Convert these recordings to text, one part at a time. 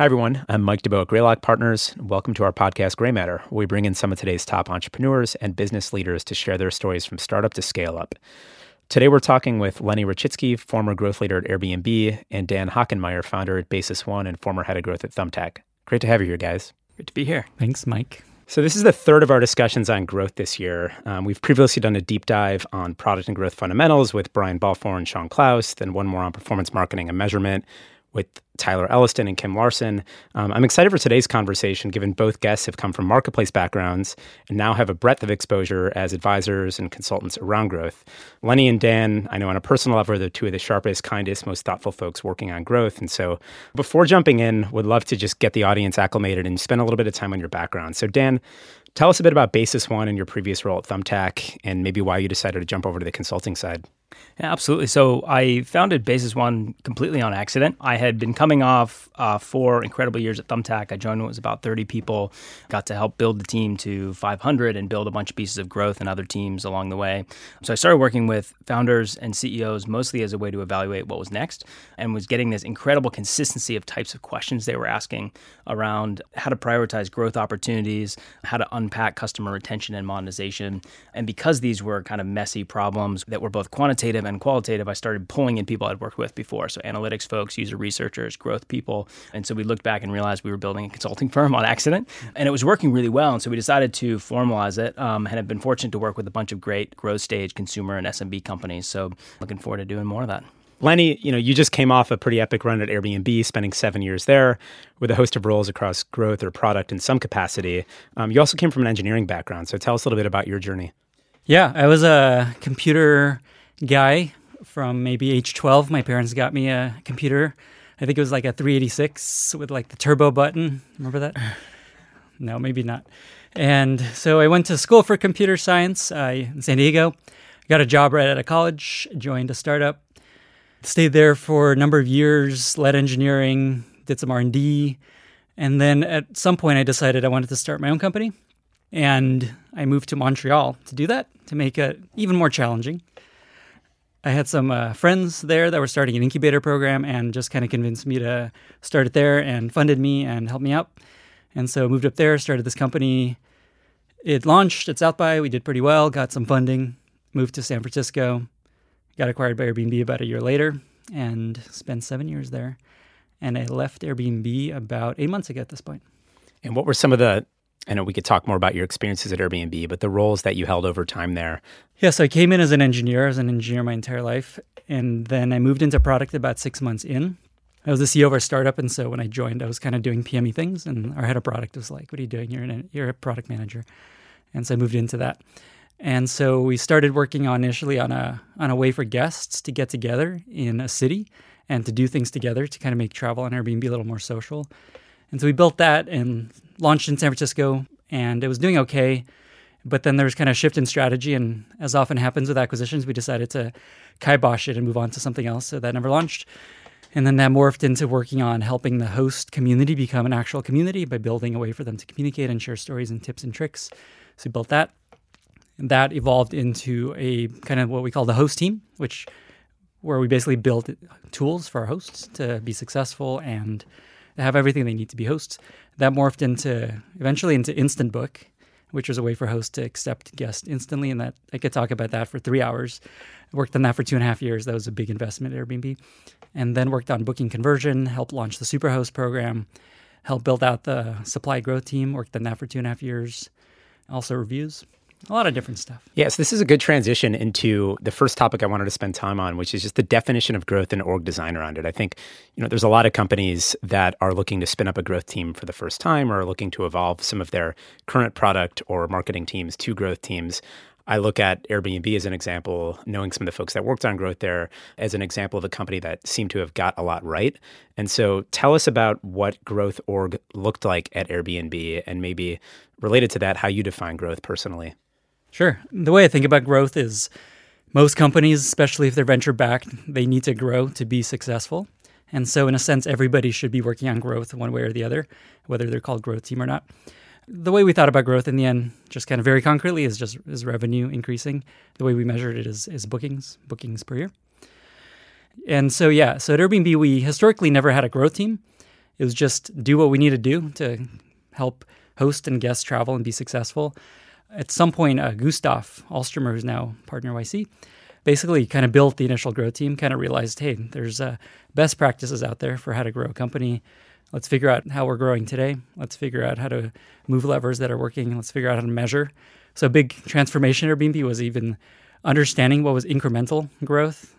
Hi, everyone. I'm Mike Duboe at Greylock Partners. Welcome to our podcast, Grey Matter, where we bring in some of today's top entrepreneurs and business leaders to share their stories from startup to scale up. Today, we're talking with Lenny Rachitsky, former growth leader at Airbnb, and Dan Hockenmaier, founder at Basis One and former head of growth at Thumbtack. Great to have you here, guys. Great to be here. Thanks, Mike. So, this is the third of our discussions on growth this year. Um, we've previously done a deep dive on product and growth fundamentals with Brian Balfour and Shaun Clowes, then one more on performance marketing and measurement with Tyler Elliston and Kim Larson. Um, I'm excited for today's conversation, given both guests have come from marketplace backgrounds and now have a breadth of exposure as advisors and consultants around growth. Lenny and Dan, I know on a personal level, they're the two of the sharpest, kindest, most thoughtful folks working on growth. And so, before jumping in, would love to just get the audience acclimated and spend a little bit of time on your background. So, Dan, tell us a bit about Basis One and your previous role at Thumbtack, and maybe why you decided to jump over to the consulting side. Yeah, absolutely. So I founded Basis One completely on accident. I had been coming off uh, four incredible years at Thumbtack. I joined when it was about 30 people, got to help build the team to 500 and build a bunch of pieces of growth and other teams along the way. So I started working with founders and CEOs mostly as a way to evaluate what was next and was getting this incredible consistency of types of questions they were asking around how to prioritize growth opportunities, how to unpack customer retention and monetization. And because these were kind of messy problems that were both quantitative and qualitative, I started pulling in people I'd worked with before. So analytics folks, user researchers, growth people. And so we looked back and realized we were building a consulting firm on accident. And it was working really well. And so we decided to formalize it um, and have been fortunate to work with a bunch of great growth stage consumer and SMB companies. So looking forward to doing more of that. Lenny, you know, you just came off a pretty epic run at Airbnb, spending seven years there with a host of roles across growth or product in some capacity. Um, you also came from an engineering background. So tell us a little bit about your journey. Yeah, I was a computer guy from maybe age 12. My parents got me a computer. I think it was like a 386 with like the turbo button. Remember that? no, maybe not. And so I went to school for computer science uh, in San Diego. Got a job right out of college, joined a startup, stayed there for a number of years, led engineering, did some R&D, and then at some point I decided I wanted to start my own company. And I moved to Montreal to do that, to make it even more challenging. I had some uh, friends there that were starting an incubator program and just kind of convinced me to start it there and funded me and helped me out. And so moved up there, started this company. It launched at South by. We did pretty well, got some funding, moved to San Francisco, got acquired by Airbnb about a year later, and spent seven years there. And I left Airbnb about eight months ago at this point. And what were some of the I know we could talk more about your experiences at Airbnb, but the roles that you held over time there. Yeah, so I came in as an engineer, as an engineer my entire life. And then I moved into product about six months in. I was the CEO of our startup. And so when I joined, I was kind of doing PME things. And our head of product was like, What are you doing? You're, an, you're a product manager. And so I moved into that. And so we started working on initially on a, on a way for guests to get together in a city and to do things together to kind of make travel on Airbnb a little more social. And so we built that and launched in San Francisco, and it was doing okay. But then there was kind of a shift in strategy, and as often happens with acquisitions, we decided to kibosh it and move on to something else. So that never launched. And then that morphed into working on helping the host community become an actual community by building a way for them to communicate and share stories and tips and tricks. So we built that. And that evolved into a kind of what we call the host team, which where we basically built tools for our hosts to be successful and have everything they need to be hosts. That morphed into eventually into Instant Book, which was a way for hosts to accept guests instantly. And that I could talk about that for three hours. I worked on that for two and a half years. That was a big investment at Airbnb. And then worked on booking conversion, helped launch the Superhost program, helped build out the supply growth team, worked on that for two and a half years. Also reviews a lot of different stuff. Yes, this is a good transition into the first topic I wanted to spend time on, which is just the definition of growth and org design around it. I think, you know, there's a lot of companies that are looking to spin up a growth team for the first time or are looking to evolve some of their current product or marketing teams to growth teams. I look at Airbnb as an example, knowing some of the folks that worked on growth there as an example of a company that seemed to have got a lot right. And so tell us about what growth org looked like at Airbnb and maybe related to that, how you define growth personally. Sure. The way I think about growth is most companies, especially if they're venture backed, they need to grow to be successful. And so, in a sense, everybody should be working on growth one way or the other, whether they're called growth team or not. The way we thought about growth in the end, just kind of very concretely, is just is revenue increasing. The way we measured it is, is bookings, bookings per year. And so, yeah, so at Airbnb, we historically never had a growth team. It was just do what we need to do to help host and guest travel and be successful. At some point, uh, Gustaf Alströmer, who's now partner YC, basically kind of built the initial growth team, kind of realized, hey, there's uh, best practices out there for how to grow a company. Let's figure out how we're growing today. Let's figure out how to move levers that are working. Let's figure out how to measure. So, a big transformation at Airbnb was even understanding what was incremental growth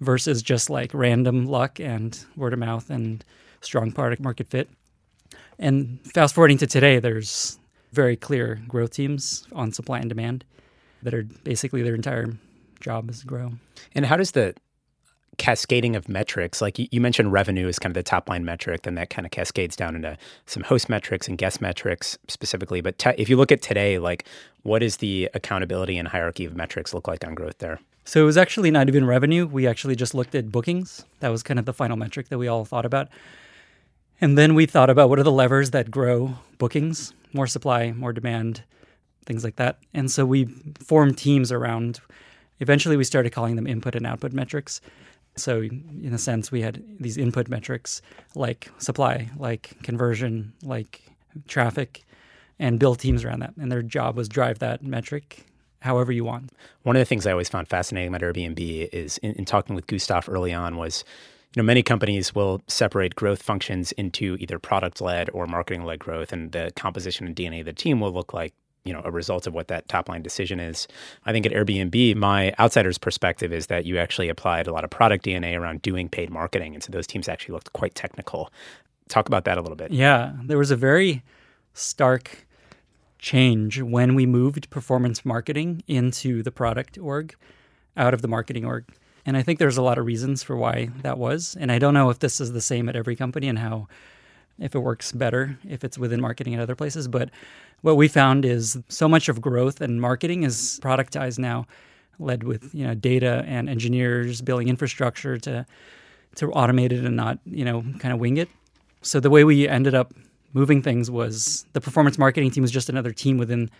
versus just like random luck and word of mouth and strong product market fit. And fast forwarding to today, there's very clear growth teams on supply and demand that are basically their entire job is to grow. And how does the cascading of metrics, like you mentioned revenue is kind of the top line metric, then that kind of cascades down into some host metrics and guest metrics specifically. But te- if you look at today, like what is the accountability and hierarchy of metrics look like on growth there? So it was actually not even revenue. We actually just looked at bookings. That was kind of the final metric that we all thought about. And then we thought about what are the levers that grow bookings, more supply, more demand, things like that. And so we formed teams around Eventually, we started calling them input and output metrics. So, in a sense, we had these input metrics like supply, like conversion, like traffic, and build teams around that. And their job was drive that metric however you want. One of the things I always found fascinating about Airbnb is in, in talking with Gustaf early on was you know, many companies will separate growth functions into either product led or marketing led growth, and the composition and DNA of the team will look like you know a result of what that top line decision is. I think at Airbnb, my outsider's perspective is that you actually applied a lot of product DNA around doing paid marketing, and so those teams actually looked quite technical. Talk about that a little bit. Yeah, there was a very stark change when we moved performance marketing into the product org out of the marketing org. And I think there's a lot of reasons for why that was. And I don't know if this is the same at every company and how if it works better if it's within marketing at other places. But what we found is so much of growth and marketing is productized now, led with you know data and engineers building infrastructure to to automate it and not you know kind of wing it. So the way we ended up moving things was the performance marketing team was just another team within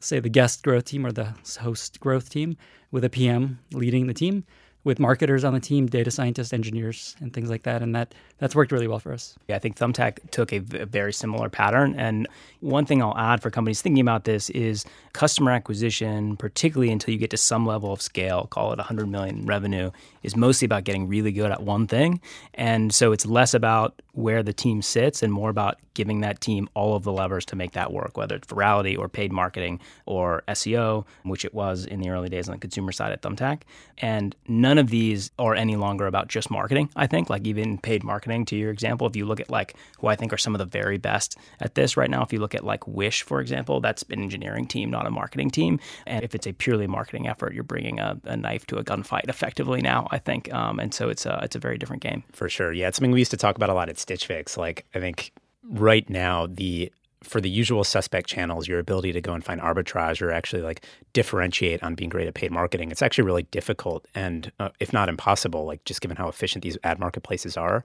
say the guest growth team or the host growth team with a PM leading the team with marketers on the team, data scientists, engineers, and things like that. And that that's worked really well for us. Yeah, I think Thumbtack took a, v- a very similar pattern. And one thing I'll add for companies thinking about this is customer acquisition, particularly until you get to some level of scale, call it 100 million revenue, is mostly about getting really good at one thing. And so it's less about where the team sits and more about giving that team all of the levers to make that work, whether it's virality or paid marketing or SEO, which it was in the early days on the consumer side at Thumbtack. And none of these are any longer about just marketing, I think. Like even paid marketing, to your example, if you look at like who I think are some of the very best at this right now, if you look at like Wish, for example, that's an engineering team, not a marketing team. And if it's a purely marketing effort, you're bringing a, a knife to a gunfight effectively now, I think. Um, and so it's a, it's a very different game. For sure. Yeah. It's something we used to talk about a lot at Stitch Fix. Like, I think right now, the for the usual suspect channels, your ability to go and find arbitrage or actually like differentiate on being great at paid marketing, it's actually really difficult and, uh, if not impossible, like just given how efficient these ad marketplaces are.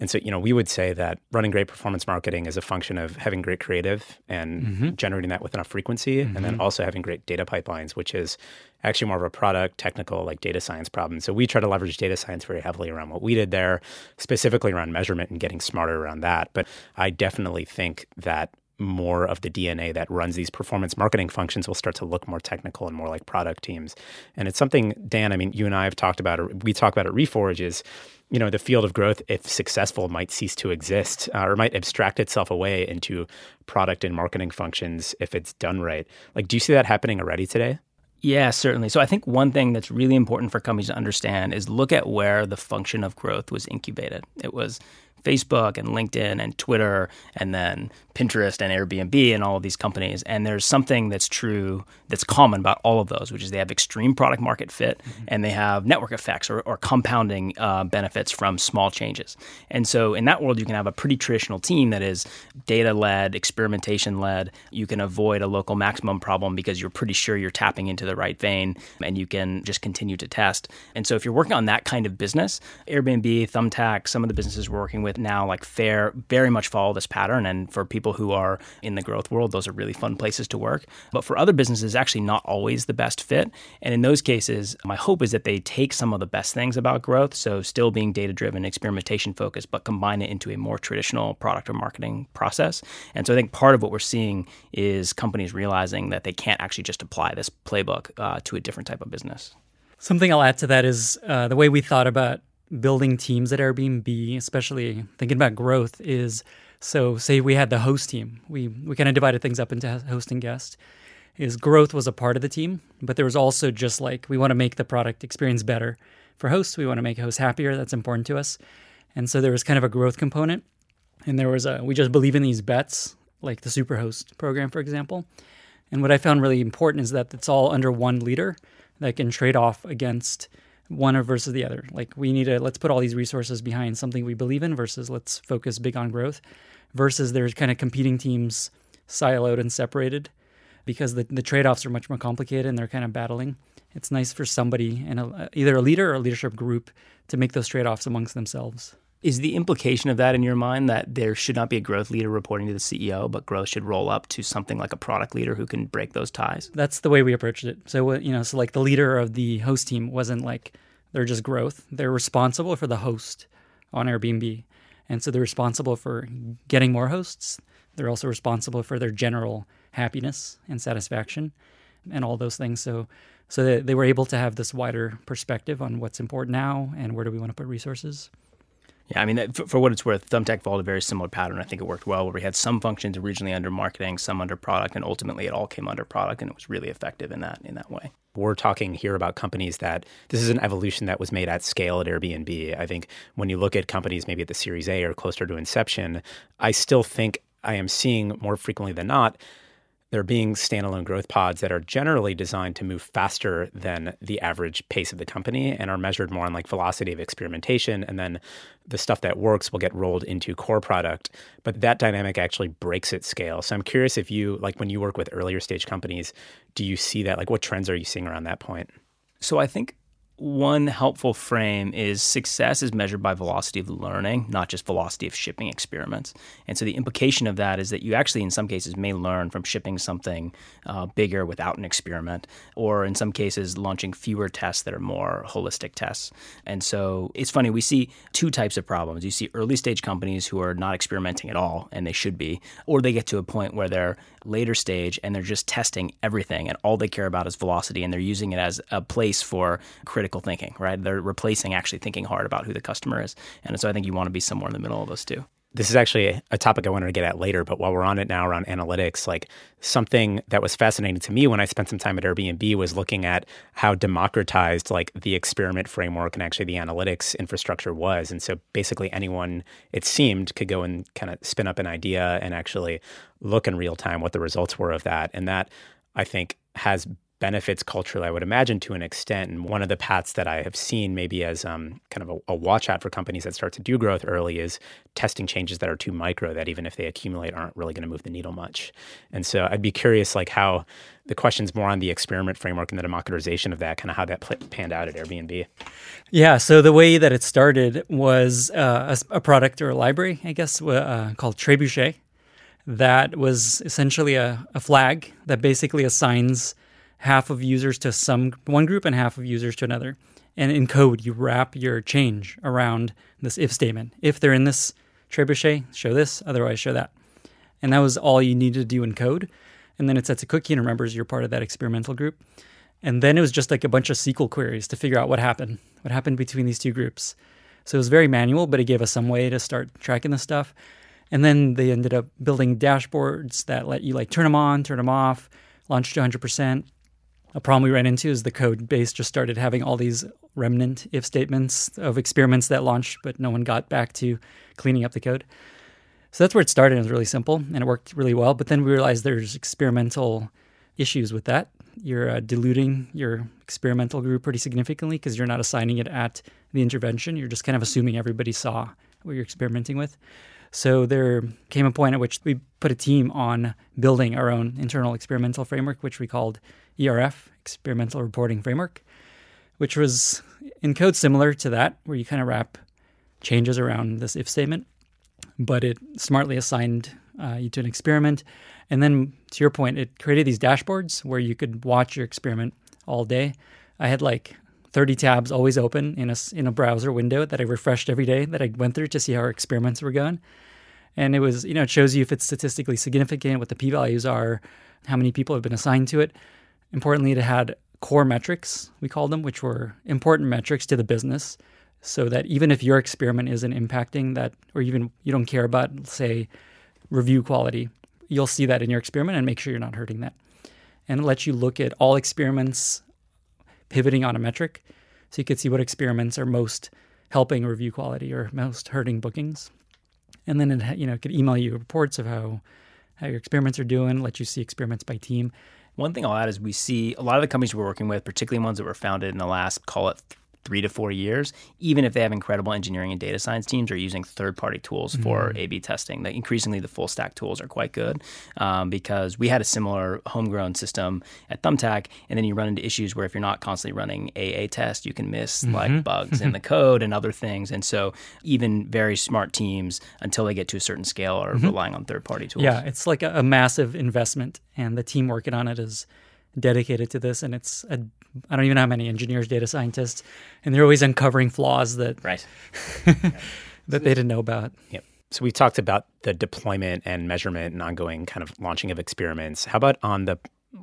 And so, you know, we would say that running great performance marketing is a function of having great creative and mm-hmm. generating that with enough frequency, mm-hmm. and then mm-hmm. also having great data pipelines, which is actually more of a product, technical, like data science problem. So we try to leverage data science very heavily around what we did there, specifically around measurement and getting smarter around that. But I definitely think that more of the DNA that runs these performance marketing functions will start to look more technical and more like product teams. And it's something, Dan, I mean, you and I have talked about, we talk about at Reforge is, you know, the field of growth, if successful, might cease to exist uh, or might abstract itself away into product and marketing functions if it's done right. Like, do you see that happening already today? Yeah, certainly. So I think one thing that's really important for companies to understand is look at where the function of growth was incubated. It was Facebook and LinkedIn and Twitter and then Pinterest and Airbnb and all of these companies. And there's something that's true that's common about all of those, which is they have extreme product market fit mm-hmm. and they have network effects or, or compounding uh, benefits from small changes. And so in that world, you can have a pretty traditional team that is data led, experimentation led. You can avoid a local maximum problem because you're pretty sure you're tapping into the right vein and you can just continue to test. And so if you're working on that kind of business, Airbnb, Thumbtack, some of the businesses we're working with, that now like Faire very much follow this pattern. And for people who are in the growth world, those are really fun places to work. But for other businesses, actually not always the best fit. And in those cases, my hope is that they take some of the best things about growth, so still being data driven, experimentation focused, but combine it into a more traditional product or marketing process. And so I think part of what we're seeing is companies realizing that they can't actually just apply this playbook uh, to a different type of business. Something I'll add to that is uh, the way we thought about building teams at Airbnb, especially thinking about growth, is so say we had the host team. We we kind of divided things up into host and guest. Is growth was a part of the team, but there was also just like we want to make the product experience better for hosts. We want to make hosts happier. That's important to us, and so there was kind of a growth component, and there was a we just believe in these bets, like the Superhost program, for example. And what I found really important is that it's all under one leader that can trade off against one or versus the other. Like we need to let's put all these resources behind something we believe in versus let's focus big on growth. Versus there's kind of competing teams siloed and separated because the, the trade-offs are much more complicated and they're kind of battling. It's nice for somebody and either a leader or a leadership group to make those trade-offs amongst themselves. Is the implication of that in your mind that there should not be a growth leader reporting to the CEO, but growth should roll up to something like a product leader who can break those ties? That's the way we approached it. So you know, so like the leader of the host team wasn't like they're just growth. They're responsible for the host on Airbnb, and so they're responsible for getting more hosts. They're also responsible for their general happiness and satisfaction, and all those things. So so they, they were able to have this wider perspective on what's important now and where do we want to put resources. Yeah, I mean, for, for, what it's worth, Thumbtack followed a very similar pattern. I think it worked well, where we had some functions originally under marketing, some under product, and ultimately it all came under product, and it was really effective in that in that way. We're talking here about companies that this is an evolution that was made at scale at Airbnb. I think when you look at companies maybe at the Series A or closer to inception, I still think I am seeing more frequently than not they're being standalone growth pods that are generally designed to move faster than the average pace of the company and are measured more on like velocity of experimentation. And then the stuff that works will get rolled into core product. But that dynamic actually breaks at scale. So I'm curious if you, like when you work with earlier stage companies, do you see that? Like what trends are you seeing around that point? So I think one helpful frame is success is measured by velocity of learning, not just velocity of shipping experiments. And so the implication of that is that you actually, in some cases, may learn from shipping something uh, bigger without an experiment, or in some cases, launching fewer tests that are more holistic tests. And so it's funny, we see two types of problems. You see early stage companies who are not experimenting at all, and they should be, or they get to a point where they're later stage and they're just testing everything, and all they care about is velocity, and they're using it as a place for critical thinking, right? They're replacing actually thinking hard about who the customer is. And so I think you want to be somewhere in the middle of those two. This is actually a topic I wanted to get at later, but while we're on it now around analytics, like something that was fascinating to me when I spent some time at Airbnb was looking at how democratized like the experiment framework and actually the analytics infrastructure was. And so basically anyone, it seemed, could go and kind of spin up an idea and actually look in real time what the results were of that. And that I think has benefits culturally, I would imagine, to an extent. And one of the paths that I have seen, maybe as um, kind of a, a watch out for companies that start to do growth early, is testing changes that are too micro, that even if they accumulate, aren't really going to move the needle much. And so I'd be curious, like how the question's more on the experiment framework and the democratization of that, kind of how that pl- panned out at Airbnb. Yeah. So the way that it started was uh, a, a, product or a library, I guess, uh, called Trebuchet. That was essentially a, a flag that basically assigns half of users to some one group and half of users to another. And in code, you wrap your change around this if statement. If they're in this trebuchet, show this, otherwise show that. And that was all you needed to do in code. And then it sets a cookie and remembers you're part of that experimental group. And then it was just like a bunch of SQL queries to figure out what happened, what happened between these two groups. So it was very manual, but it gave us some way to start tracking this stuff. And then they ended up building dashboards that let you like turn them on, turn them off, launch to 100%, a problem we ran into is the code base just started having all these remnant if statements of experiments that launched, but no one got back to cleaning up the code. So that's where it started. It was really simple and it worked really well. But then we realized there's experimental issues with that. You're uh, diluting your experimental group pretty significantly because you're not assigning it at the intervention. You're just kind of assuming everybody saw what you're experimenting with. So there came a point at which we put a team on building our own internal experimental framework, which we called ERF, Experimental Reporting Framework, which was in code similar to that, where you kind of wrap changes around this if statement. but it smartly assigned uh, you to an experiment. And then, to your point, it created these dashboards where you could watch your experiment all day. I had like 30 tabs always open in a, in a browser window that I refreshed every day that I went through to see how our experiments were going. And it was, you know, it shows you if it's statistically significant, what the p values are, how many people have been assigned to it. Importantly, it had core metrics, we called them, which were important metrics to the business so that even if your experiment isn't impacting that, or even you don't care about, say, review quality, you'll see that in your experiment and make sure you're not hurting that. And it lets you look at all experiments pivoting on a metric. So you could see what experiments are most helping review quality or most hurting bookings. And then it you know could email you reports of how how your experiments are doing, let you see experiments by team. One thing I'll add is we see a lot of the companies we're working with, particularly ones that were founded in the last, call it three to four years, even if they have incredible engineering and data science teams, are using third party tools for mm-hmm. A B testing. The, increasingly, the full stack tools are quite good um, because we had a similar homegrown system at Thumbtack. And then you run into issues where if you're not constantly running AA test, you can miss mm-hmm. like bugs in the code and other things. And so, even very smart teams, until they get to a certain scale, are mm-hmm. relying on third party tools. Yeah, it's like a, a massive investment, and the team working on it is dedicated to this, and it's a I don't even know how many engineers, data scientists, and they're always uncovering flaws that right that they didn't know about. Yep. So we talked about the deployment and measurement and ongoing kind of launching of experiments. How about on the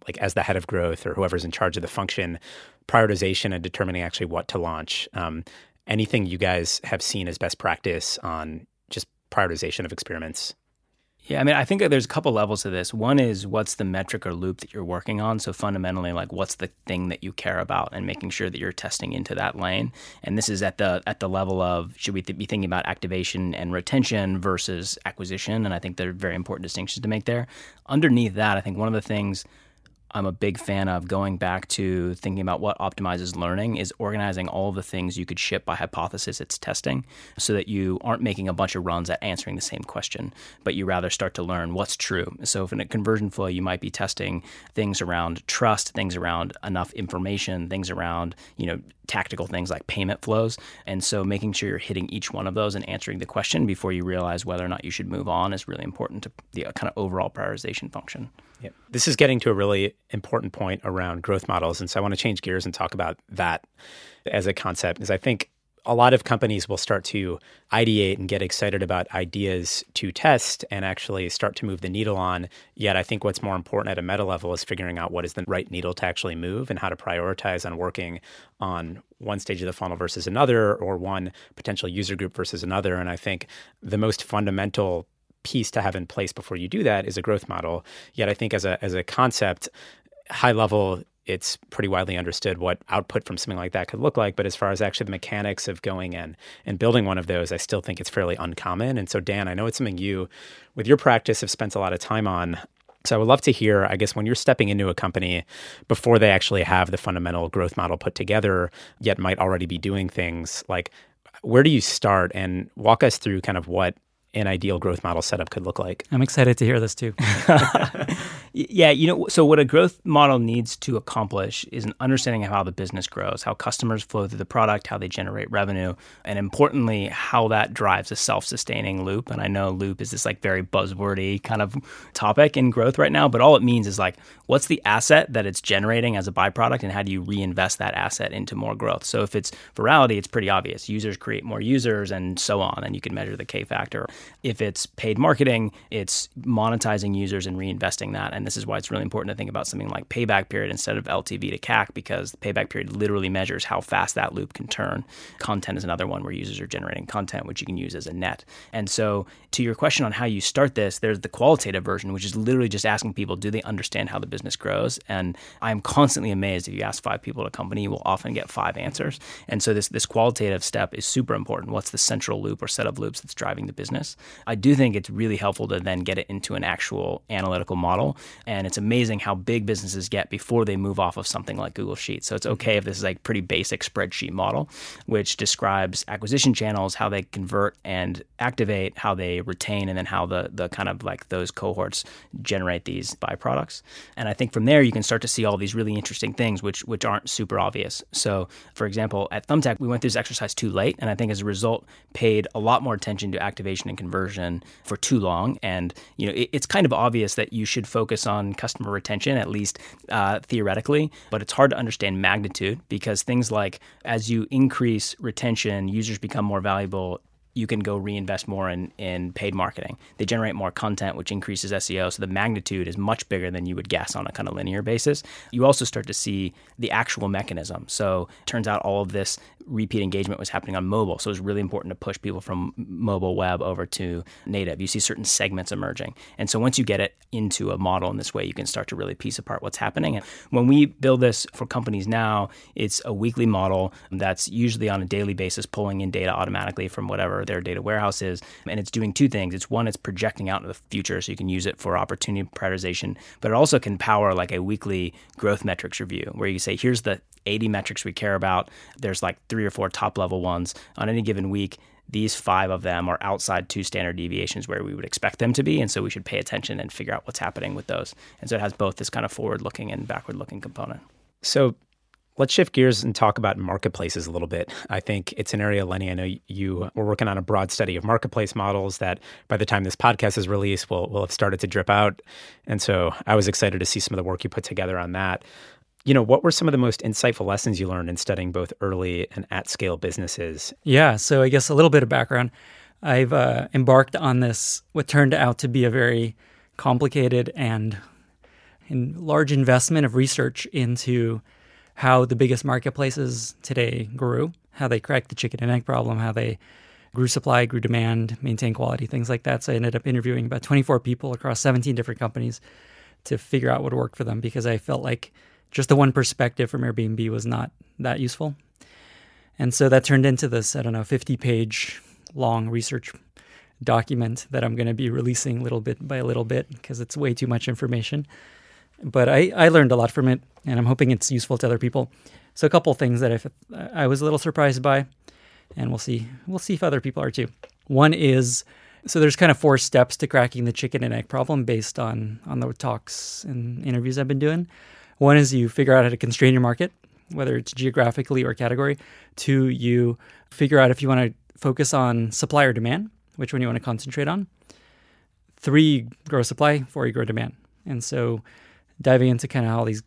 like as the head of growth or whoever's in charge of the function, prioritization and determining actually what to launch? Um, anything you guys have seen as best practice on just prioritization of experiments? Yeah, I mean, I think there's a couple levels to this. One is what's the metric or loop that you're working on. So fundamentally, like what's the thing that you care about, and making sure that you're testing into that lane. And this is at the at the level of should we th- be thinking about activation and retention versus acquisition? And I think there are very important distinctions to make there. Underneath that, I think one of the things I'm a big fan of going back to thinking about what optimizes learning is organizing all the things you could ship by hypothesis it's testing so that you aren't making a bunch of runs at answering the same question, but you rather start to learn what's true. So if in a conversion flow, you might be testing things around trust, things around enough information, things around, you know, tactical things like payment flows. And so making sure you're hitting each one of those and answering the question before you realize whether or not you should move on is really important to the uh, kind of overall prioritization function. Yeah. This is getting to a really important point around growth models. And so I want to change gears and talk about that as a concept, because I think a lot of companies will start to ideate and get excited about ideas to test and actually start to move the needle on. Yet, I think what's more important at a meta level is figuring out what is the right needle to actually move and how to prioritize on working on one stage of the funnel versus another or one potential user group versus another. And I think the most fundamental piece to have in place before you do that is a growth model. Yet I think as a as a concept, high level, it's pretty widely understood what output from something like that could look like. But as far as actually the mechanics of going in and building one of those, I still think it's fairly uncommon. And so, Dan, I know it's something you, with your practice, have spent a lot of time on. So I would love to hear, I guess, when you're stepping into a company before they actually have the fundamental growth model put together, yet might already be doing things like where do you start and walk us through kind of what an ideal growth model setup could look like. I'm excited to hear this too. yeah, you know, so what a growth model needs to accomplish is an understanding of how the business grows, how customers flow through the product, how they generate revenue, and importantly, how that drives a self-sustaining loop. And I know loop is this like very buzzwordy kind of topic in growth right now, but all it means is like what's the asset that it's generating as a byproduct and how do you reinvest that asset into more growth? So if it's virality, it's pretty obvious. Users create more users and so on, and you can measure the K factor. If it's paid marketing, it's monetizing users and reinvesting that. And this is why it's really important to think about something like payback period instead of LTV to CAC because the payback period literally measures how fast that loop can turn. Content is another one where users are generating content, which you can use as a net. And so, to your question on how you start this, there's the qualitative version, which is literally just asking people, do they understand how the business grows? And I'm constantly amazed if you ask five people at a company, you will often get five answers. And so, this, this qualitative step is super important. What's the central loop or set of loops that's driving the business? I do think it's really helpful to then get it into an actual analytical model. And it's amazing how big businesses get before they move off of something like Google Sheets. So it's mm-hmm. okay if this is like pretty basic spreadsheet model, which describes acquisition channels, how they convert and activate, how they retain, and then how the the kind of like those cohorts generate these byproducts. And I think from there you can start to see all these really interesting things which which aren't super obvious. So for example, at Thumbtack, we went through this exercise too late, and I think as a result paid a lot more attention to activation and conversion for too long. And you know, it, it's kind of obvious that you should focus on customer retention, at least uh, theoretically, but it's hard to understand magnitude because things like as you increase retention, users become more valuable you can go reinvest more in, in paid marketing. They generate more content, which increases SEO. So the magnitude is much bigger than you would guess on a kind of linear basis. You also start to see the actual mechanism. So it turns out all of this repeat engagement was happening on mobile. So it was really important to push people from mobile web over to native. You see certain segments emerging. And so once you get it into a model in this way, you can start to really piece apart what's happening. And when we build this for companies now, it's a weekly model that's usually on a daily basis, pulling in data automatically from whatever their data warehouse is. And it's doing two things. It's one, it's projecting out into the future so you can use it for opportunity prioritization, but it also can power like a weekly growth metrics review where you say, here's the 80 metrics we care about. There's like three or four top level ones on any given week. These five of them are outside two standard deviations where we would expect them to be. And so we should pay attention and figure out what's happening with those. And so it has both this kind of forward looking and backward looking component. So Let's shift gears and talk about marketplaces a little bit. I think it's an area, Lenny, I know you were working on a broad study of marketplace models that by the time this podcast is released will, will have started to drip out. And so I was excited to see some of the work you put together on that. You know, what were some of the most insightful lessons you learned in studying both early and at scale businesses? Yeah, so I guess a little bit of background. I've uh, embarked on this, what turned out to be a very complicated and, and large investment of research into how the biggest marketplaces today grew, how they cracked the chicken and egg problem, how they grew supply, grew demand, maintained quality, things like that. So I ended up interviewing about 24 people across 17 different companies to figure out what worked for them because I felt like just the one perspective from Airbnb was not that useful. And so that turned into this, I don't know, 50 page long research document that I'm going to be releasing little bit by little bit because it's way too much information but I, I learned a lot from it, and I'm hoping it's useful to other people. So a couple things that I, I was a little surprised by, and we'll see we'll see if other people are too. One is so there's kind of four steps to cracking the chicken and egg problem based on on the talks and interviews I've been doing. One is you figure out how to constrain your market, whether it's geographically or category. Two, you figure out if you want to focus on supply or demand, which one you want to concentrate on. Three, grow supply. Four, you grow demand. And so diving into kind of how these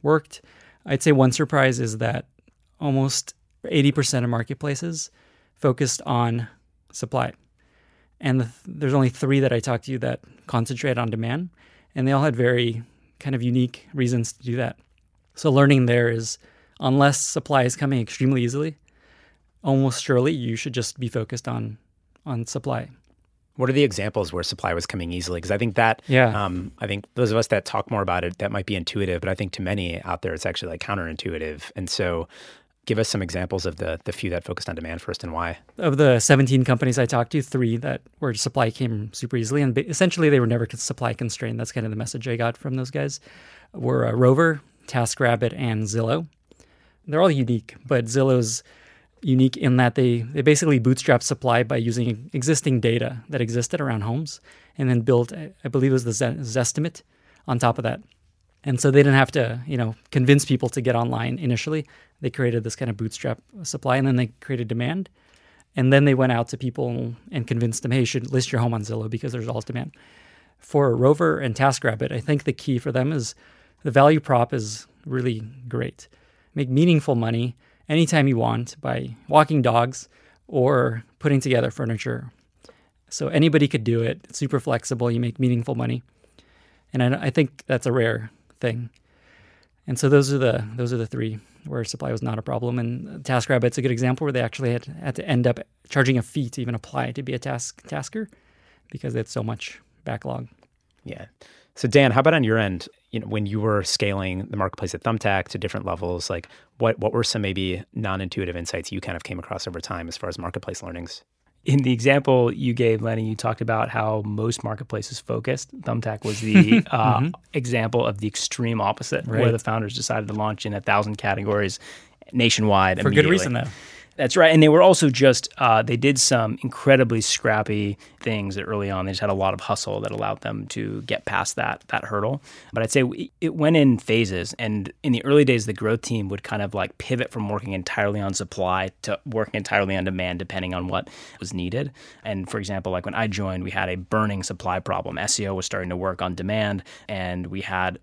worked, I'd say one surprise is that almost 80% of marketplaces focused on supply. And the, there's only three that I talked to that concentrate on demand, and they all had very kind of unique reasons to do that. So, learning there is unless supply is coming extremely easily, almost surely you should just be focused on on supply. What are the examples where supply was coming easily? Because I think that, yeah. Um, I think those of us that talk more about it, that might be intuitive, but I think to many out there, it's actually like counterintuitive. And so, give us some examples of the the few that focused on demand first and why. Of the 17 companies I talked to, three that where supply came super easily, and essentially they were never supply constrained. That's kind of the message I got from those guys. Were uh, Rover, TaskRabbit, and Zillow. They're all unique, but Zillow's unique in that they, they basically bootstrap supply by using existing data that existed around homes and then built, I believe it was the Zestimate on top of that. And so they didn't have to, you know, convince people to get online initially. They created this kind of bootstrap supply and then they created demand. And then they went out to people and convinced them, hey, you should list your home on Zillow because there's all this demand. For Rover and TaskRabbit, I think the key for them is the value prop is really great. Make meaningful money anytime you want by walking dogs or putting together furniture. So anybody could do it. It's super flexible. You make meaningful money, and I, I think that's a rare thing. And so those are the those are the three where supply was not a problem. And TaskRabbit's a good example where they actually had, had to end up charging a fee to even apply to be a task tasker because they had so much backlog. Yeah. So Dan, how about on your end? You know, when you were scaling the marketplace at Thumbtack to different levels, like what what were some maybe non-intuitive insights you kind of came across over time as far as marketplace learnings? In the example you gave, Lenny, you talked about how most marketplaces focused. Thumbtack was the uh, mm-hmm. example of the extreme opposite, right. where the founders decided to launch in a thousand categories nationwide for good reason, though. That's right. And they were also just, uh, they did some incredibly scrappy things early on. They just had a lot of hustle that allowed them to get past that, that hurdle. But I'd say it went in phases. And in the early days, the growth team would kind of like pivot from working entirely on supply to working entirely on demand, depending on what was needed. And for example, like when I joined, we had a burning supply problem. SEO was starting to work on demand, and we had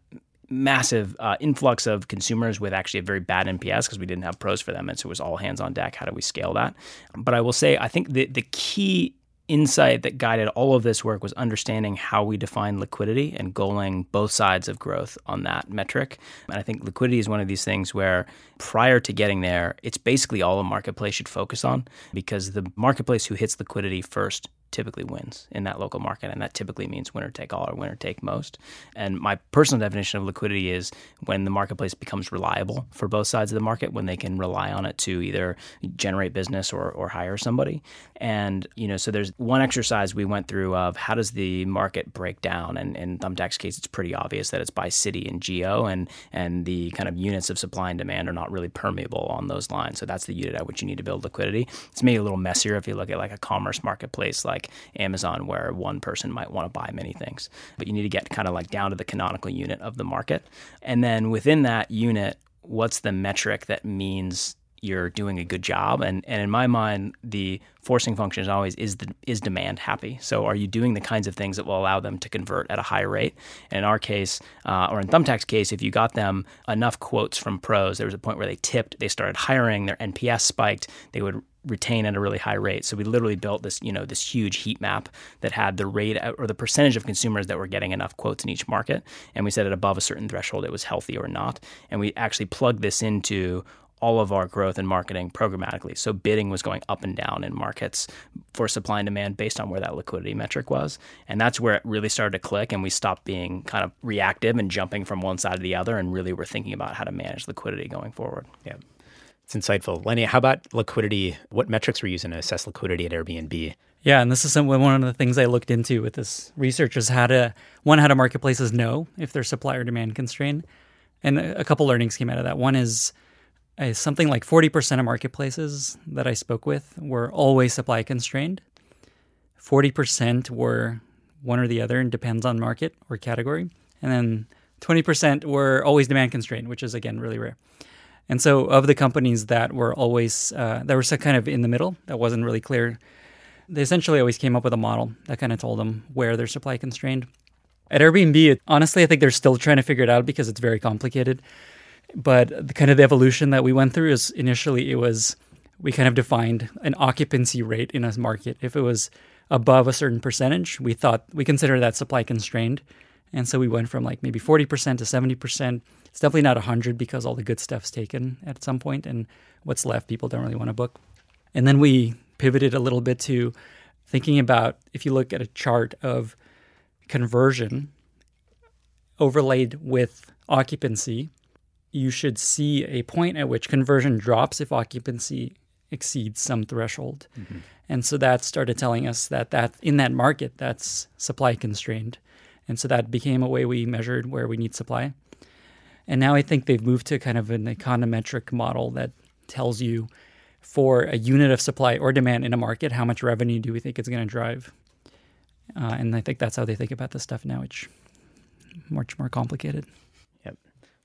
massive uh, influx of consumers with actually a very bad NPS because we didn't have pros for them. And so it was all hands on deck. How do we scale that? But I will say, I think the, the key insight that guided all of this work was understanding how we define liquidity and goaling both sides of growth on that metric. And I think liquidity is one of these things where prior to getting there, it's basically all a marketplace should focus on because the marketplace who hits liquidity first typically wins in that local market. And that typically means winner take all or winner take most. And my personal definition of liquidity is when the marketplace becomes reliable for both sides of the market, when they can rely on it to either generate business or, or hire somebody. And, you know, so there's one exercise we went through of how does the market break down? And in Thumbtack's case, it's pretty obvious that it's by city and geo, and, and the kind of units of supply and demand are not really permeable on those lines. So that's the unit at which you need to build liquidity. It's maybe a little messier if you look at like a commerce marketplace like like Amazon, where one person might want to buy many things. But you need to get kind of like down to the canonical unit of the market. And then within that unit, what's the metric that means you're doing a good job. And and in my mind, the forcing function is always is the is demand happy. So are you doing the kinds of things that will allow them to convert at a high rate? And in our case, uh, or in Thumbtack's case, if you got them enough quotes from pros, there was a point where they tipped, they started hiring, their NPS spiked, they would retain at a really high rate. So we literally built this, you know, this huge heat map that had the rate or the percentage of consumers that were getting enough quotes in each market, and we said at above a certain threshold it was healthy or not, and we actually plugged this into all of our growth and marketing programmatically. So bidding was going up and down in markets for supply and demand based on where that liquidity metric was. And that's where it really started to click and we stopped being kind of reactive and jumping from one side to the other and really were thinking about how to manage liquidity going forward. Yeah. It's insightful. Lenny, how about liquidity? What metrics were you using to assess liquidity at Airbnb? Yeah, and this is some, one of the things I looked into with this research is how to one how do marketplaces know if they're supply or demand constrained, and a, couple learnings came out of that. One is uh, something like forty percent of marketplaces that I spoke with were always supply constrained. Forty percent were one or the other, and depends on market or category, and then twenty percent were always demand constrained, which is again really rare. And so, of the companies that were always uh, that were kind of in the middle, that wasn't really clear, they essentially always came up with a model that kind of told them where they're supply constrained. At Airbnb, honestly, I think they're still trying to figure it out because it's very complicated. But the kind of the evolution that we went through is initially it was we kind of defined an occupancy rate in a market. If it was above a certain percentage, we thought we consider that supply constrained. And so we went from like maybe 40% to 70%. It's definitely not 100 because all the good stuff's taken at some point and what's left people don't really want to book. And then we pivoted a little bit to thinking about if you look at a chart of conversion overlaid with occupancy, you should see a point at which conversion drops if occupancy exceeds some threshold. Mm-hmm. And so that started telling us that that in that market that's supply constrained. And so that became a way we measured where we need supply. And now I think they've moved to kind of an econometric model that tells you for a unit of supply or demand in a market, how much revenue do we think it's going to drive? Uh, and I think that's how they think about this stuff now. It's much more complicated. Yep.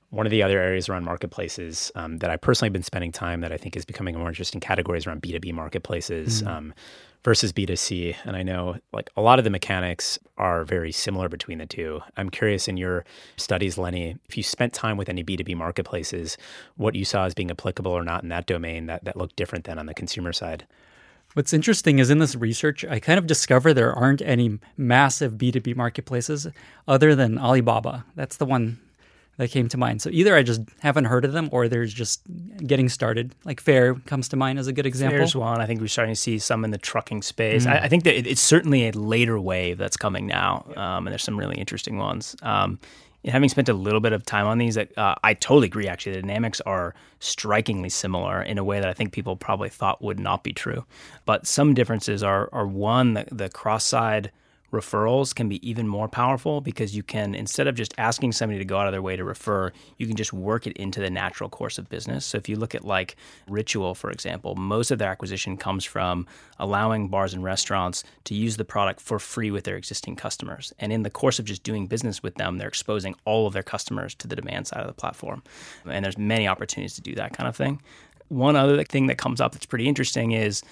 One of the other areas around marketplaces um, that I personally have been spending time that I think is becoming a more interesting categories around B2B marketplaces. Mm-hmm. Um, versus B2C. And I know like a lot of the mechanics are very similar between the two. I'm curious in your studies, Lenny, if you spent time with any B2B marketplaces, what you saw as being applicable or not in that domain that, that looked different than on the consumer side. What's interesting is in this research, I kind of discover there aren't any massive B2B marketplaces other than Alibaba. That's the one that came to mind. So either I just haven't heard of them or there's just getting started. Like Faire comes to mind as a good example. Faire's one. I think we're starting to see some in the trucking space. Mm. I, I, think that it's certainly a later wave that's coming now, um, and there's some really interesting ones. Um, having spent a little bit of time on these, uh, I totally agree. Actually, the dynamics are strikingly similar in a way that I think people probably thought would not be true. But some differences are are one the, the cross side referrals can be even more powerful because you can instead of just asking somebody to go out of their way to refer you can just work it into the natural course of business. So if you look at like ritual for example most of their acquisition comes from allowing bars and restaurants to use the product for free with their existing customers. And in the course of just doing business with them they're exposing all of their customers to the demand side of the platform. And there's many opportunities to do that kind of thing. One other thing that comes up that's pretty interesting is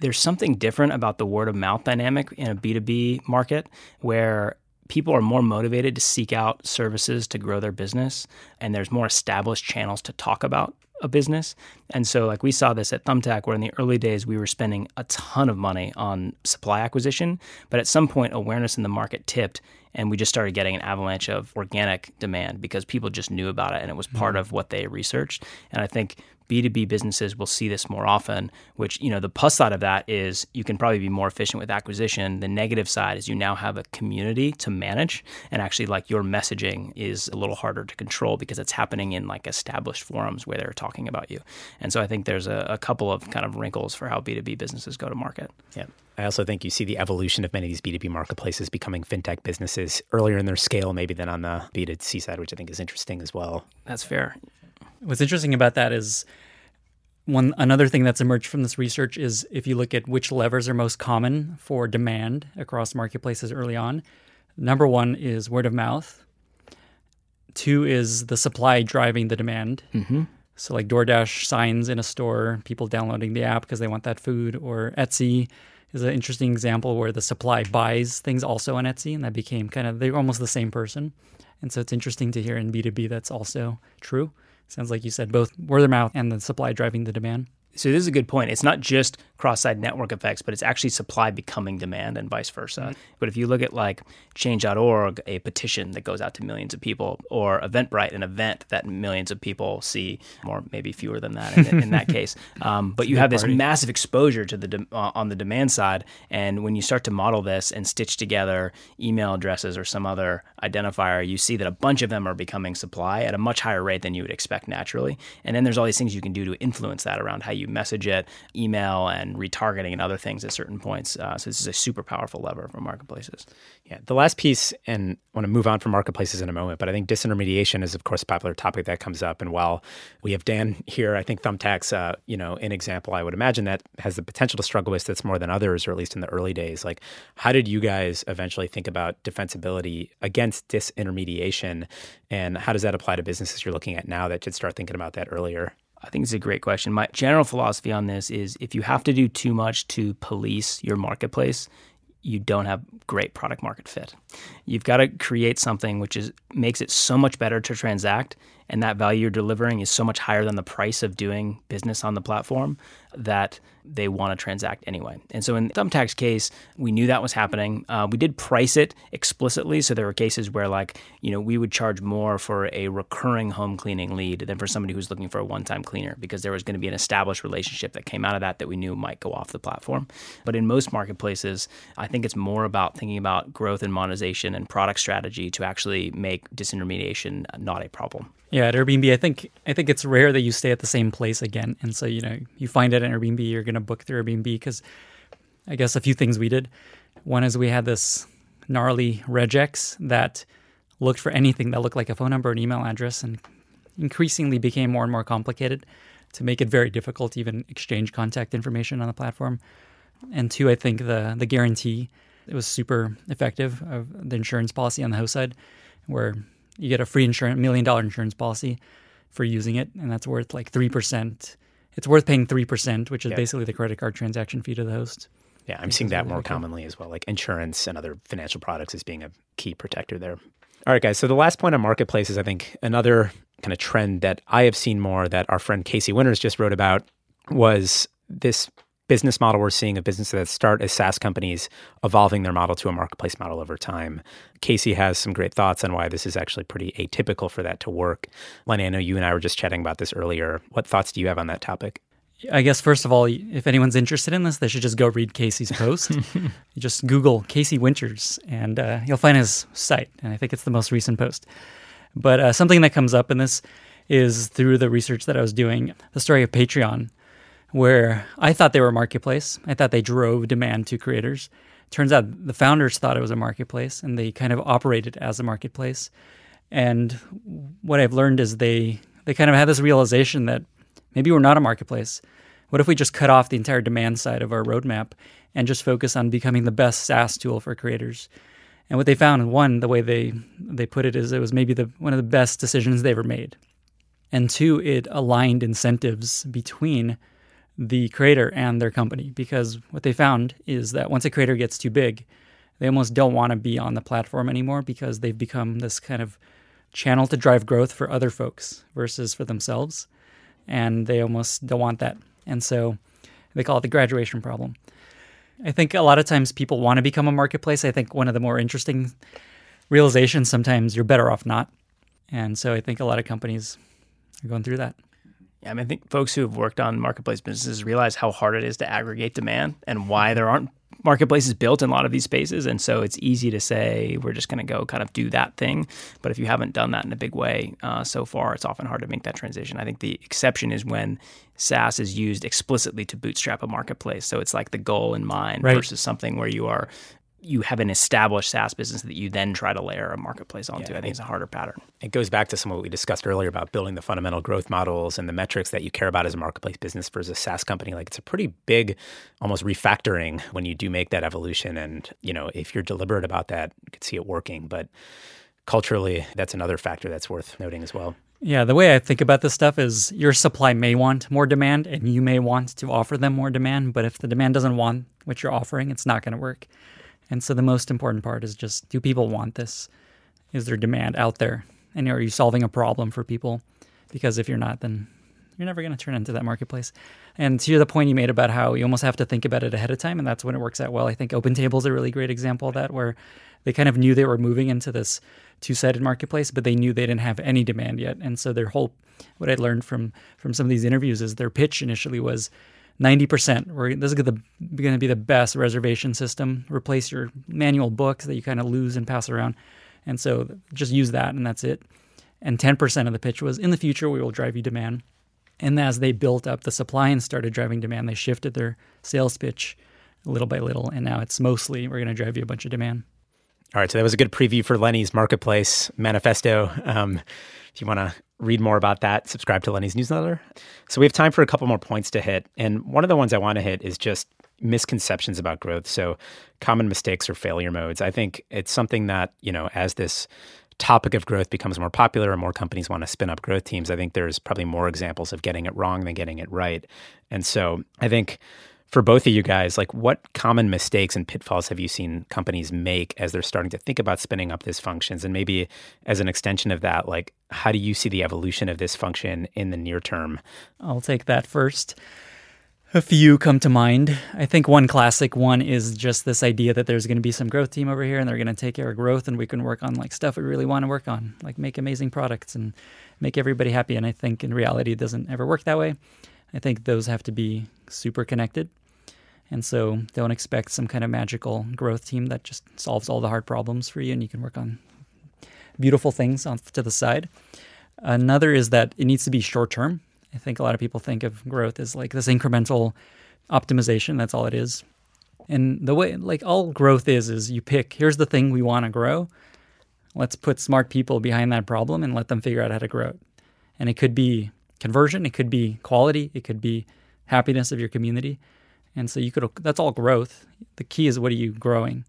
there's something different about the word of mouth dynamic in a B2B market where people are more motivated to seek out services to grow their business and there's more established channels to talk about a business. And so like we saw this at Thumbtack where in the early days we were spending a ton of money on supply acquisition, but at some point awareness in the market tipped and we just started getting an avalanche of organic demand because people just knew about it and it was part mm-hmm. of what they researched. And I think B2B businesses will see this more often, which, you know, the plus side of that is you can probably be more efficient with acquisition. The negative side is you now have a community to manage and actually like your messaging is a little harder to control because it's happening in like established forums where they're talking about you. And so I think there's a, a couple of kind of wrinkles for how B2B businesses go to market. Yeah. I also think you see the evolution of many of these B2B marketplaces becoming fintech businesses earlier in their scale, maybe than on the B2C side, which I think is interesting as well. That's fair. What's interesting about that is one another thing that's emerged from this research is if you look at which levers are most common for demand across marketplaces early on, number one is word of mouth. Two is the supply driving the demand. Mm-hmm. So, like DoorDash signs in a store, people downloading the app because they want that food, or Etsy is an interesting example where the supply buys things also on Etsy, and that became kind of they're almost the same person. And so it's interesting to hear in B2B that's also true. Sounds like you said both word of mouth and the supply driving the demand. So this is a good point. It's not just cross-site network effects, but it's actually supply becoming demand and vice versa. Mm-hmm. But if you look at like change.org, a petition that goes out to millions of people, or Eventbrite, an event that millions of people see, or maybe fewer than that in, in that case. Um, but you have this party. massive exposure to the de- uh, on the demand side, and when you start to model this and stitch together email addresses or some other identifier, you see that a bunch of them are becoming supply at a much higher rate than you would expect naturally. And then there's all these things you can do to influence that around how you message it, email, and and retargeting and other things at certain points. Uh, so this is a super powerful lever for marketplaces. Yeah, the last piece, and I want to move on from marketplaces in a moment, but I think disintermediation is, of course, a popular topic that comes up. And while we have Dan here, I think Thumbtack's, uh, you know, an example I would imagine that has the potential to struggle with this more than others, or at least in the early days. Like, how did you guys eventually think about defensibility against disintermediation, and how does that apply to businesses you're looking at now that should start thinking about that earlier? I think it's a great question. My general philosophy on this is if you have to do too much to police your marketplace, you don't have great product market fit. You've got to create something which is makes it so much better to transact and that value you're delivering is so much higher than the price of doing business on the platform that they want to transact anyway. And so in Thumbtack's case, we knew that was happening. Uh, we did price it explicitly, so there were cases where like you know we would charge more for a recurring home cleaning lead than for somebody who's looking for a one-time cleaner because there was going to be an established relationship that came out of that that we knew might go off the platform. But in most marketplaces, I think it's more about thinking about growth and monetization and product strategy to actually make disintermediation not a problem. Yeah, at Airbnb, I think I think it's rare that you stay at the same place again, and so you know you find it at Airbnb, you're going to book through Airbnb because I guess a few things we did. One is we had this gnarly regex that looked for anything that looked like a phone number and email address, and increasingly became more and more complicated to make it very difficult to even exchange contact information on the platform. And two, I think the the guarantee it was super effective of the insurance policy on the host side, where you get a free insurance million dollar insurance policy for using it, and that's worth like three percent. It's worth paying three percent, which is yeah. basically the credit card transaction fee to the host. Yeah, I'm seeing that more commonly as well, like insurance and other financial products as being a key protector there. All right, guys. So the last point on marketplaces, I think another kind of trend that I have seen more that our friend Casey Winters just wrote about was this business model we're seeing of businesses that start as SaaS companies evolving their model to a marketplace model over time. Casey has some great thoughts on why this is actually pretty atypical for that to work. Lenny, I know you and I were just chatting about this earlier. What thoughts do you have on that topic? I guess first of all, if anyone's interested in this, they should just go read Casey's post. you just Google Casey Winters, and uh, you'll find his site. And I think it's the most recent post. But uh, something that comes up in this is through the research that I was doing, the story of Patreon, where I thought they were a marketplace. I thought they drove demand to creators. Turns out the founders thought it was a marketplace and they kind of operated as a marketplace. And what I've learned is they they kind of had this realization that maybe we're not a marketplace. What if we just cut off the entire demand side of our roadmap and just focus on becoming the best SaaS tool for creators? And what they found, one, the way they they put it is it was maybe the one of the best decisions they ever made. And two, it aligned incentives between the creator and their company because what they found is that once a creator gets too big, they almost don't want to be on the platform anymore because they've become this kind of channel to drive growth for other folks versus for themselves. And they almost don't want that. And so they call it the graduation problem. I think a lot of times people want to become a marketplace. I think one of the more interesting realizations sometimes you're better off not. And so I think a lot of companies are going through that. I mean, I think folks who have worked on marketplace businesses realize how hard it is to aggregate demand and why there aren't marketplaces built in a lot of these spaces. And so it's easy to say we're just going to go kind of do that thing. But if you haven't done that in a big way uh, so far, it's often hard to make that transition. I think the exception is when SaaS is used explicitly to bootstrap a marketplace. So it's like the goal in mind right. versus something where you are you have an established SaaS business that you then try to layer a marketplace onto. Yeah, I think it's a harder pattern. It goes back to some of what we discussed earlier about building the fundamental growth models and the metrics that you care about as a marketplace business versus a SaaS company. Like it's a pretty big, almost refactoring when you do make that evolution. And you know, if you're deliberate about that, you could see it working. But culturally, that's another factor that's worth noting as well. Yeah, the way I think about this stuff is your supply may want more demand and you may want to offer them more demand, but if the demand doesn't want what you're offering, it's not going to work. And so the most important part is just do people want this? Is there demand out there? And are you solving a problem for people? Because if you're not, then you're never going to turn into that marketplace. And to the point you made about how you almost have to think about it ahead of time, and that's when it works out well. I think OpenTable is a really great example of that, where they kind of knew they were moving into this two-sided marketplace, but they knew they didn't have any demand yet. And so their whole, what I learned from from some of these interviews is their pitch initially was, 90%. We're, this is going to be the best reservation system. Replace your manual books that you kind of lose and pass around. And so just use that, and that's it. And 10% of the pitch was in the future, we will drive you demand. And as they built up the supply and started driving demand, they shifted their sales pitch little by little. And now it's mostly we're going to drive you a bunch of demand. All right. So that was a good preview for Lenny's marketplace manifesto. Um, if you want to read more about that, subscribe to Lenny's newsletter. So we have time for a couple more points to hit. And one of the ones I want to hit is just misconceptions about growth. So common mistakes or failure modes. I think it's something that, you know, as this topic of growth becomes more popular and more companies want to spin up growth teams, I think there's probably more examples of getting it wrong than getting it right. And so I think for both of you guys, like what common mistakes and pitfalls have you seen companies make as they're starting to think about spinning up these functions? And maybe as an extension of that, like how do you see the evolution of this function in the near term? I'll take that first. A few come to mind. I think one classic one is just this idea that there's going to be some growth team over here and they're going to take care of growth and we can work on like stuff we really want to work on, like make amazing products and make everybody happy. And I think in reality, it doesn't ever work that way. I think those have to be super connected. And so don't expect some kind of magical growth team that just solves all the hard problems for you and you can work on beautiful things on to the side. Another is that it needs to be short term. I think a lot of people think of growth as like this incremental optimization. That's all it is. And the way, like all growth is, is you pick, here's the thing we want to grow. Let's put smart people behind that problem and let them figure out how to grow it. And it could be conversion, it could be quality, it could be happiness of your community. And so you could that's all growth. The key is what are you growing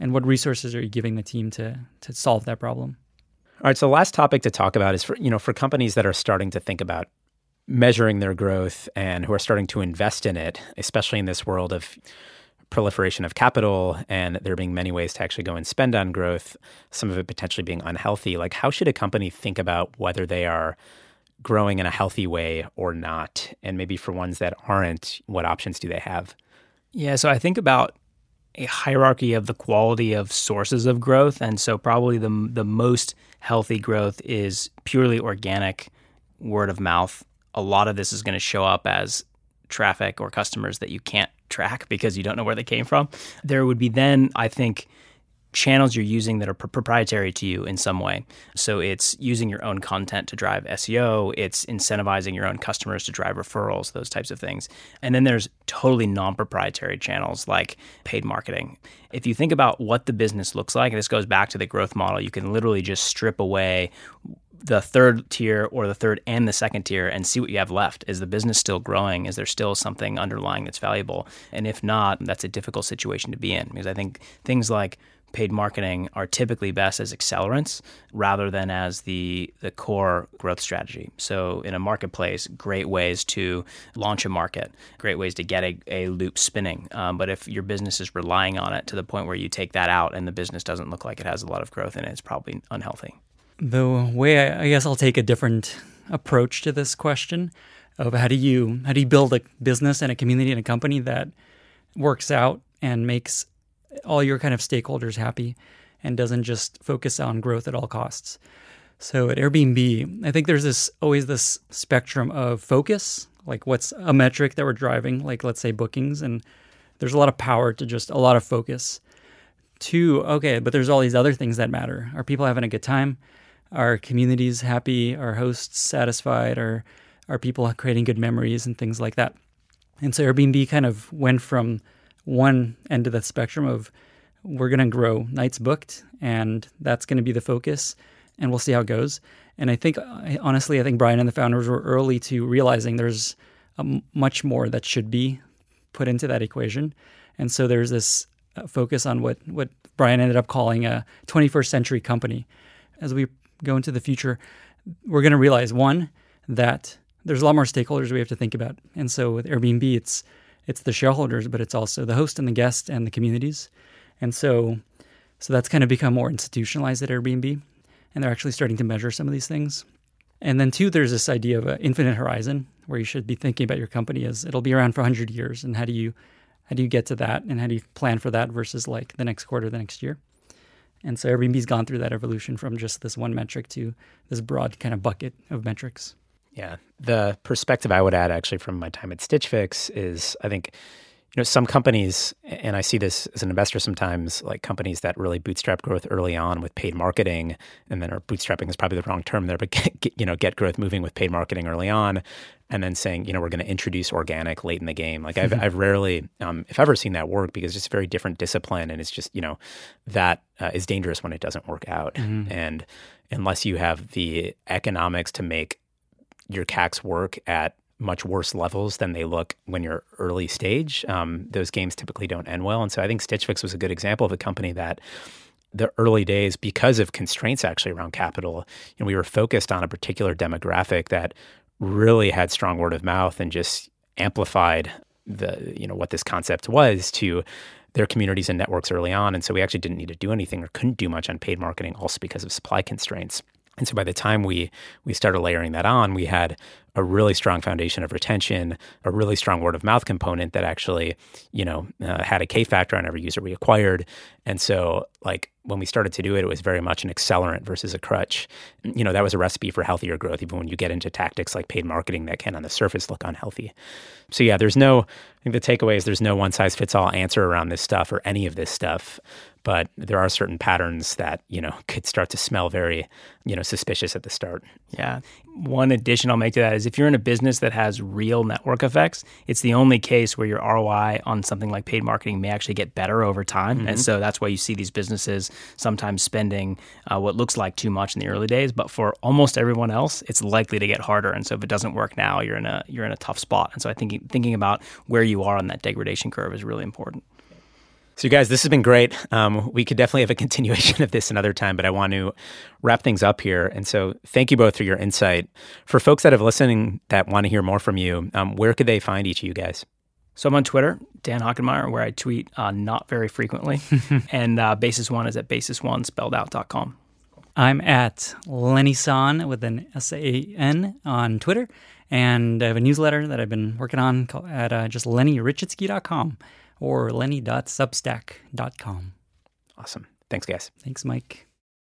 and what resources are you giving the team to to solve that problem? All right, so last topic to talk about is for you know for companies that are starting to think about measuring their growth and who are starting to invest in it, especially in this world of proliferation of capital and there being many ways to actually go and spend on growth, some of it potentially being unhealthy. Like how should a company think about whether they are growing in a healthy way or not? And maybe for ones that aren't, what options do they have? Yeah, so I think about a hierarchy of the quality of sources of growth, and so probably the the most healthy growth is purely organic, word of mouth. A lot of this is going to show up as traffic or customers that you can't track because you don't know where they came from. There would be then, I think, channels you're using that are pr- proprietary to you in some way. So it's using your own content to drive SEO, it's incentivizing your own customers to drive referrals, those types of things. And then there's totally non proprietary channels like paid marketing. If you think about what the business looks like, and this goes back to the growth model, you can literally just strip away the third tier or the third and the second tier and see what you have left. Is the business still growing? Is there still something underlying that's valuable? And if not, that's a difficult situation to be in because I think things like paid marketing are typically best as accelerants rather than as the the core growth strategy. So in a marketplace, great ways to launch a market, great ways to get a, a loop spinning. Um, but if your business is relying on it to the point where you take that out and the business doesn't look like it has a lot of growth in it, it's probably unhealthy. The way I, I guess I'll take a different approach to this question of how do you how do you build a business and a community and a company that works out and makes all your kind of stakeholders happy and doesn't just focus on growth at all costs. So at Airbnb, I think there's this always this spectrum of focus, like what's a metric that we're driving, like let's say bookings, and there's a lot of power to just a lot of focus. Two, okay, but there's all these other things that matter. Are people having a good time? Are communities happy? Are hosts satisfied? Are are people creating good memories and things like that? And so Airbnb kind of went from one end of the spectrum of we're going to grow nights booked, and that's going to be the focus, and we'll see how it goes. And I think, honestly, I think Brian and the founders were early to realizing there's much more that should be put into that equation. And so there's this uh, focus on what, what Brian ended up calling a 21st century company. As we go into the future, we're going to realize one that there's a lot more stakeholders we have to think about. And so with Airbnb, it's it's the shareholders, but it's also the host and the guest and the communities. And so so that's kind of become more institutionalized at Airbnb, and they're actually starting to measure some of these things. And then two, there's this idea of an infinite horizon where you should be thinking about your company as it'll be around for 100 years, and how do you how do you get to that, and how do you plan for that versus like the next quarter, the next year. And so Airbnb's gone through that evolution from just this one metric to this broad kind of bucket of metrics. Yeah. The perspective I would add actually from my time at Stitch Fix is I think, you know, some companies, and I see this as an investor sometimes, like companies that really bootstrap growth early on with paid marketing, and then, are bootstrapping is probably the wrong term there, but get, you know, get growth moving with paid marketing early on, and then saying, you know, we're going to introduce organic late in the game. Like I've, I've rarely, um, if ever, seen that work because it's a very different discipline, and it's just, you know, that uh, is dangerous when it doesn't work out, mm-hmm. and unless you have the economics to make your CACs work at much worse levels than they look when you're early stage. Um, those games typically don't end well. And so I think Stitch Fix was a good example of a company that the early days, because of constraints actually around capital, you know, we were focused on a particular demographic that really had strong word of mouth and just amplified the, you know, what this concept was to their communities and networks early on. And so we actually didn't need to do anything or couldn't do much on paid marketing also because of supply constraints. And so by the time we we started layering that on, we had a really strong foundation of retention, a really strong word of mouth component that actually, you know, uh, had a K factor on every user we acquired. And so, like when we started to do it, it was very much an accelerant versus a crutch. You know, that was a recipe for healthier growth, even when you get into tactics like paid marketing that can, on the surface, look unhealthy. So yeah, there's no. I think the takeaway is there's no one size fits all answer around this stuff or any of this stuff but there are certain patterns that you know could start to smell very you know suspicious at the start yeah one addition i'll make to that is if you're in a business that has real network effects it's the only case where your roi on something like paid marketing may actually get better over time mm-hmm. and so that's why you see these businesses sometimes spending uh, what looks like too much in the early days but for almost everyone else it's likely to get harder and so if it doesn't work now you're in a you're in a tough spot and so i think thinking about where you are on that degradation curve is really important so, you guys, this has been great. Um, we could definitely have a continuation of this another time, but I want to wrap things up here. And so, thank you both for your insight. For folks that have listening that want to hear more from you, um, where could they find each of you guys? So I'm on Twitter, Dan Hockenmaier, where I tweet uh, not very frequently. and uh, Basis One is at basis1 spelled out.com. I'm at Lenny San with an S A N on Twitter. And I have a newsletter that I've been working on at uh, just lennyrachitsky.com or lenny.substack.com. Awesome. Thanks, guys. Thanks, Mike.